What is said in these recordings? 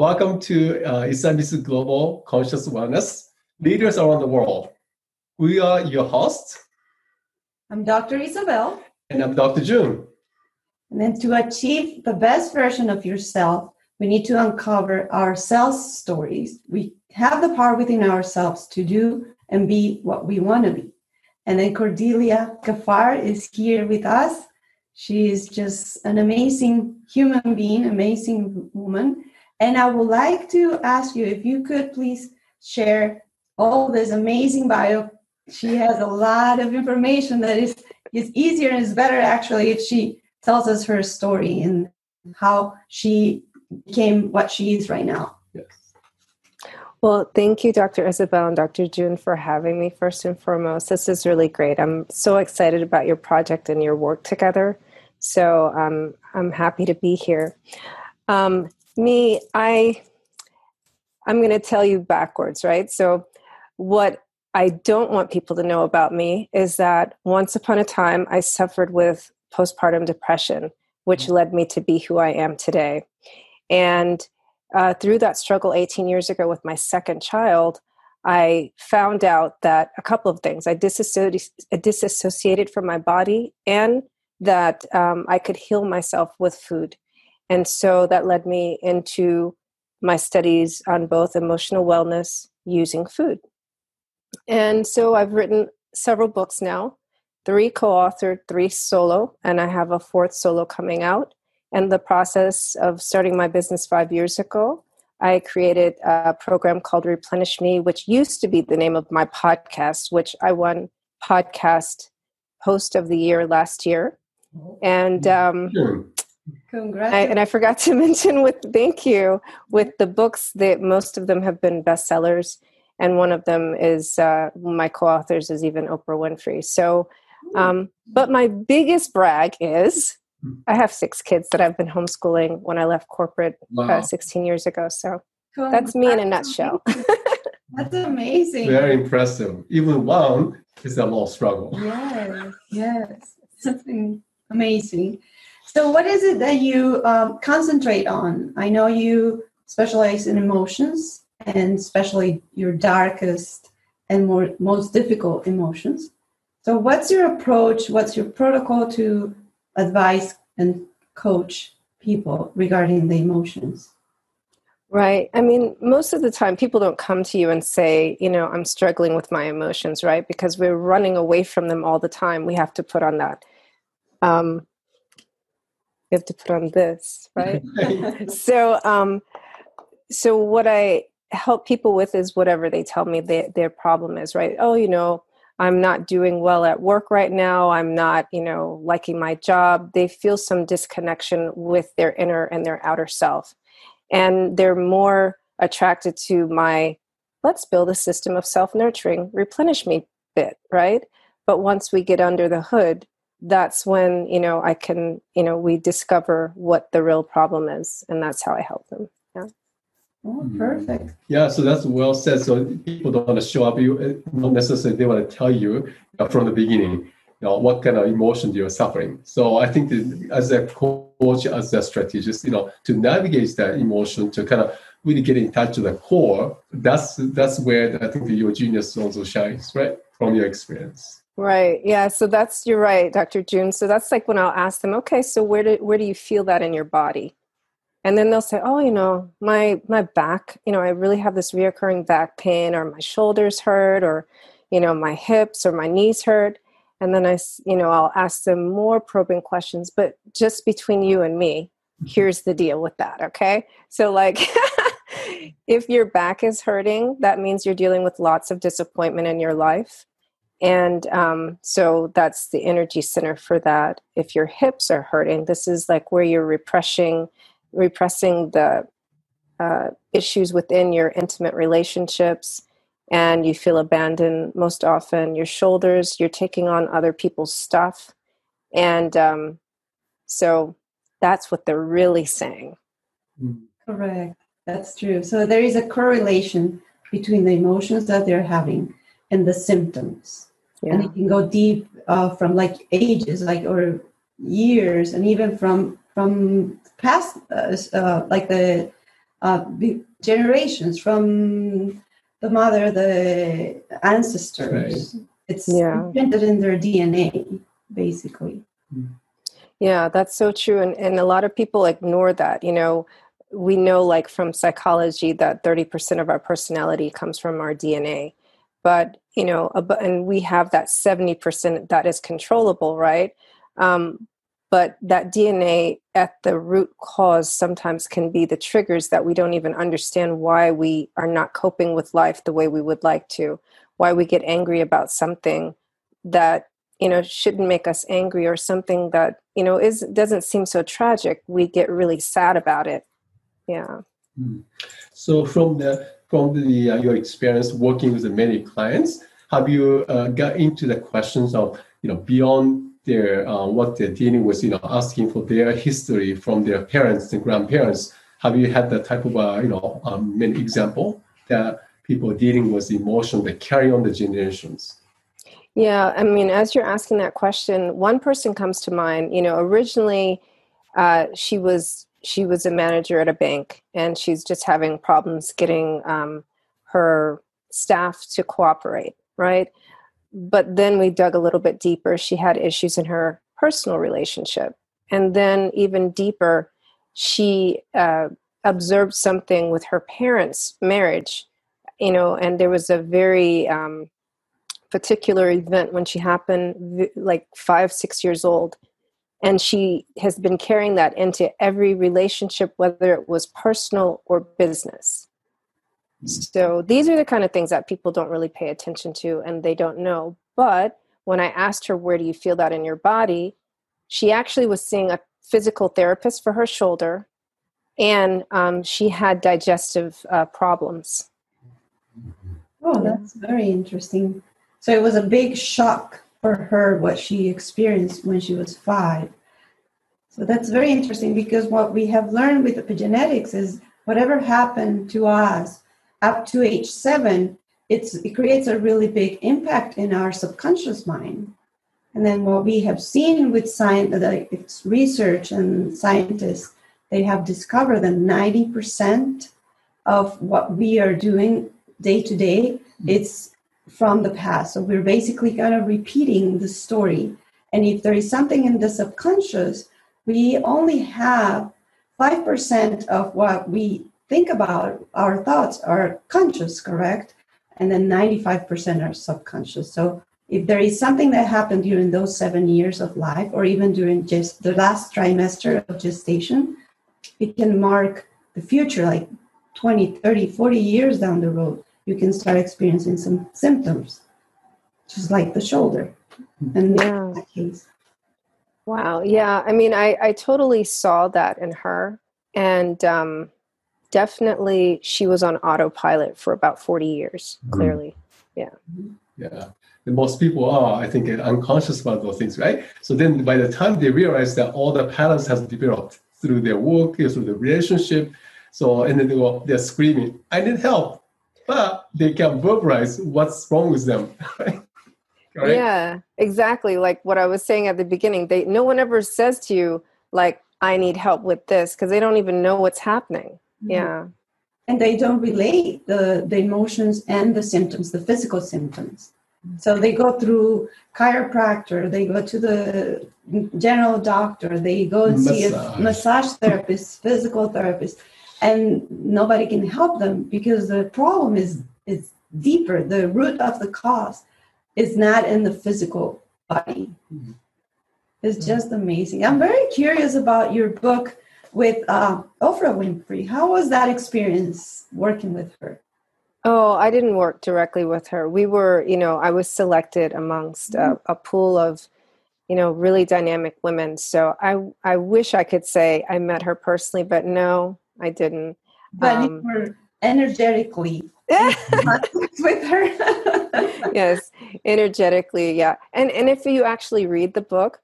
Welcome to uh, Global Conscious Wellness Leaders Around the World. We are your hosts. I'm Dr. Isabel. And I'm Dr. June. And then to achieve the best version of yourself, we need to uncover our self stories. We have the power within ourselves to do and be what we want to be. And then Cordelia Gaffar is here with us. She is just an amazing human being, amazing woman. And I would like to ask you if you could please share all this amazing bio. She has a lot of information that is, is easier and is better actually if she tells us her story and how she became what she is right now. Yes. Well, thank you, Dr. Isabel and Dr. June, for having me first and foremost. This is really great. I'm so excited about your project and your work together. So um, I'm happy to be here. Um, me, I I'm going to tell you backwards, right? So what I don't want people to know about me is that once upon a time I suffered with postpartum depression, which mm-hmm. led me to be who I am today. And uh, through that struggle 18 years ago with my second child, I found out that a couple of things. I disassociated from my body and that um, I could heal myself with food. And so that led me into my studies on both emotional wellness using food. And so I've written several books now, three co authored, three solo, and I have a fourth solo coming out. And the process of starting my business five years ago, I created a program called Replenish Me, which used to be the name of my podcast, which I won podcast host of the year last year. And um, Congrats. I, and I forgot to mention with thank you with the books that most of them have been bestsellers, and one of them is uh, my co-authors is even Oprah Winfrey. So, um, but my biggest brag is I have six kids that I've been homeschooling when I left corporate uh, wow. uh, 16 years ago. So Congrats. that's me in a nutshell. that's amazing. Very impressive. Even one is a long struggle. Yes, yes, something amazing. So, what is it that you um, concentrate on? I know you specialize in emotions, and especially your darkest and more most difficult emotions. So, what's your approach? What's your protocol to advise and coach people regarding the emotions? Right. I mean, most of the time, people don't come to you and say, you know, I'm struggling with my emotions, right? Because we're running away from them all the time. We have to put on that um, you have to put on this right? So um so what i help people with is whatever they tell me they, their problem is right? Oh you know i'm not doing well at work right now. I'm not you know liking my job. They feel some disconnection with their inner and their outer self. And they're more attracted to my let's build a system of self-nurturing replenish me bit right? But once we get under the hood that's when you know i can you know we discover what the real problem is and that's how i help them. Yeah. Oh, perfect. Yeah so that's well said. So people don't want to show up. You uh, not necessarily they want to tell you from the beginning you know what kind of emotion you're suffering. So i think that as a coach as a strategist you know to navigate that emotion to kind of really get in touch to the core that's that's where i think your genius also shines right? From your experience Right. Yeah. So that's you're right, Dr. June. So that's like when I'll ask them, okay, so where do where do you feel that in your body? And then they'll say, oh, you know, my my back, you know, I really have this reoccurring back pain, or my shoulders hurt, or you know, my hips or my knees hurt. And then I, you know, I'll ask them more probing questions. But just between you and me, mm-hmm. here's the deal with that. Okay. So like. if your back is hurting, that means you're dealing with lots of disappointment in your life and um, so that's the energy center for that. If your hips are hurting this is like where you're repressing repressing the uh, issues within your intimate relationships and you feel abandoned most often. Your shoulders you're taking on other people's stuff. And um, so that's what they're really saying. Correct. That's true. So there is a correlation between the emotions that they're having and the symptoms yeah. and it can go deep uh, from like ages like or years and even from from past uh, uh, like the uh, generations from the mother, the ancestors. Right. It's yeah. imprinted in their DNA, basically. Yeah, that's so true. And, and a lot of people ignore that. You know, we know, like from psychology, that 30% of our personality comes from our DNA. But, you know, and we have that 70% that is controllable, right? Um, but that DNA at the root cause sometimes can be the triggers that we don't even understand why we are not coping with life the way we would like to, why we get angry about something that you know shouldn't make us angry or something that you know is doesn't seem so tragic we get really sad about it yeah hmm. so from the from the uh, your experience working with many clients have you uh, got into the questions of you know beyond their uh, what they're dealing with, you know, asking for their history from their parents and grandparents. Have you had that type of, uh, you know, um, example that people dealing with emotion that carry on the generations? Yeah, I mean, as you're asking that question, one person comes to mind. You know, originally uh, she was she was a manager at a bank, and she's just having problems getting um, her staff to cooperate. Right, but then we dug a little bit deeper. She had issues in her personal relationship. And then, even deeper, she uh, observed something with her parents' marriage, you know, and there was a very um, particular event when she happened, like five, six years old. And she has been carrying that into every relationship, whether it was personal or business. So these are the kind of things that people don't really pay attention to and they don't know. But when I asked her, Where do you feel that in your body? she actually was seeing a physical therapist for her shoulder and um, she had digestive uh, problems. Oh, that's very interesting. So it was a big shock for her what she experienced when she was five. So that's very interesting because what we have learned with epigenetics is whatever happened to us up to age seven, it's, it creates a really big impact in our subconscious mind. And then what we have seen with science, uh, it's research and scientists, they have discovered that 90% of what we are doing day to day, mm-hmm. it's from the past. So we're basically kind of repeating the story. And if there is something in the subconscious, we only have 5% of what we think about our thoughts are conscious, correct? And then 95% are subconscious. So if there is something that happened during those seven years of life, or even during just the last trimester of gestation, it can mark the future, like 20, 30, 40 years down the road. You can start experiencing some symptoms, just like the shoulder. And yeah. that case. Wow. Yeah. I mean, I, I totally saw that in her. And um, definitely she was on autopilot for about 40 years mm-hmm. clearly yeah yeah and most people are i think unconscious about those things right so then by the time they realize that all the patterns has developed through their work through the relationship so and then they go they're screaming i need help but they can verbalize what's wrong with them right? right? yeah exactly like what i was saying at the beginning they no one ever says to you like i need help with this because they don't even know what's happening Mm-hmm. yeah and they don't relate the the emotions and the symptoms the physical symptoms so they go through chiropractor they go to the general doctor they go and massage. see a massage therapist physical therapist and nobody can help them because the problem is is deeper the root of the cause is not in the physical body mm-hmm. it's just amazing i'm very curious about your book with uh, Oprah Winfrey. How was that experience working with her? Oh, I didn't work directly with her. We were, you know, I was selected amongst mm-hmm. a, a, pool of, you know, really dynamic women. So I, I wish I could say I met her personally, but no, I didn't. But um, you were energetically with her. yes, energetically, yeah. And and if you actually read the book,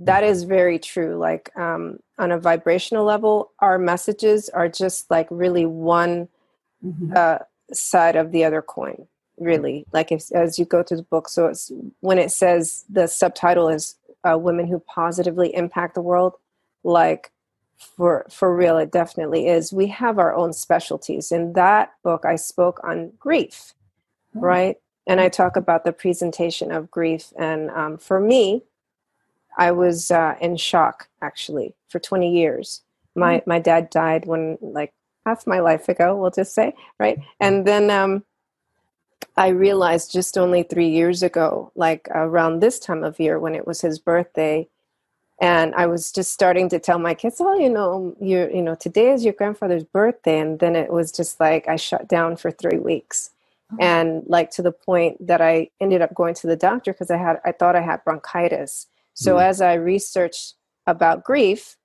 that is very true like um, on a vibrational level our messages are just like really one mm-hmm. uh, side of the other coin really like if, as you go through the book so it's when it says the subtitle is uh, women who positively impact the world like for for real it definitely is. We have our own specialties in that book i spoke on grief oh. right? And i talk about the presentation of grief and um, for me i was uh, in shock actually for 20 years. My mm-hmm. my dad died when like half my life ago we'll just say right? And then um, i realized just only three years ago like around this time of year when it was his birthday and i was just starting to tell my kids oh you know you you know today is your grandfather's birthday and then it was just like i shut down for three weeks oh. and like to the point that i ended up going to the doctor because i had i thought i had bronchitis so mm. as i researched about grief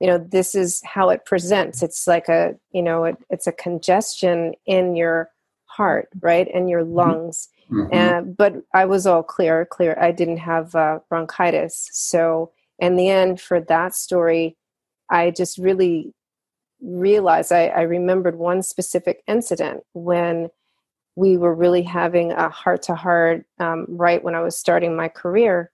you know this is how it presents it's like a you know it, it's a congestion in your heart right and your mm-hmm. lungs mm-hmm. and but i was all clear clear i didn't have uh, bronchitis so in the end for that story i just really realized I, I remembered one specific incident when we were really having a heart to heart right when i was starting my career.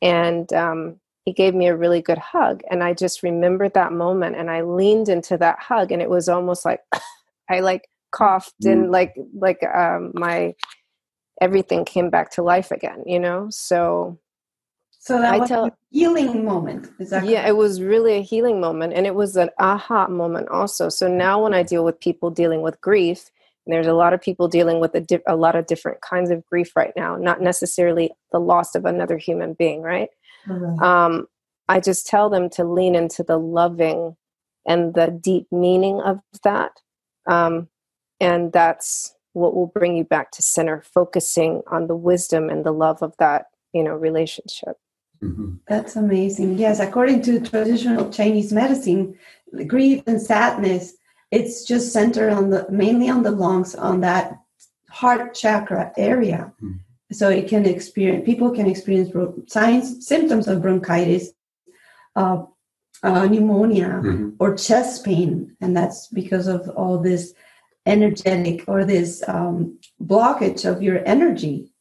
And um, he gave me a really good hug. And i just remembered that moment and i leaned into that hug and it was almost like i like coughed mm. and like like um, my everything came back to life again you know? So so that I was tell, a healing moment. That yeah, it was really a healing moment, and it was an aha moment also. So now, when I deal with people dealing with grief, and there's a lot of people dealing with a, di- a lot of different kinds of grief right now. Not necessarily the loss of another human being, right? right. Um, I just tell them to lean into the loving and the deep meaning of that, um, and that's what will bring you back to center, focusing on the wisdom and the love of that you know relationship. Mm-hmm. That's amazing. Yes, according to traditional Chinese medicine, grief and sadness, it's just centered on the mainly on the lungs, on that heart chakra area. Mm-hmm. So it can experience people can experience signs, symptoms of bronchitis, uh, uh, pneumonia, mm-hmm. or chest pain, and that's because of all this energetic or this um, blockage of your energy.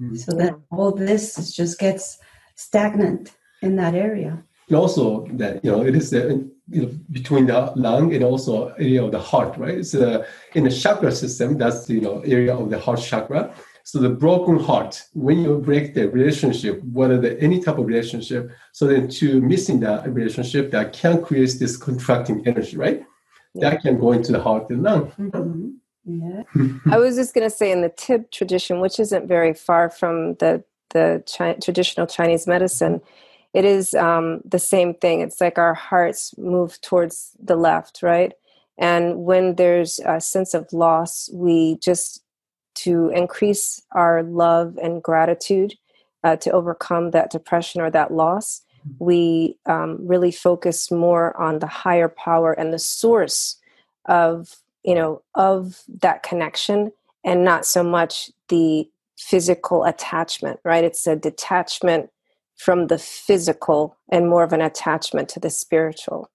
Mm-hmm. So that all this just gets stagnant in that area. And also that you know it is the, you know, between the lung and also area of the heart, right? It's uh, in the chakra system. That's you know area of the heart chakra. So the broken heart, when you break the relationship, whether the any type of relationship, so then to missing that relationship, that can create this contracting energy, right? Yeah. That can go into the heart and lung. Mm-hmm. Yeah. I was just going to say in the Tibb tradition, which isn't very far from the the Chi- traditional Chinese medicine, it is um, the same thing. It's like our hearts move towards the left, right? And when there's a sense of loss, we just to increase our love and gratitude uh, to overcome that depression or that loss, we um, really focus more on the higher power and the source of you know of that connection and not so much the physical attachment, right? It's a detachment from the physical and more of an attachment to the spiritual.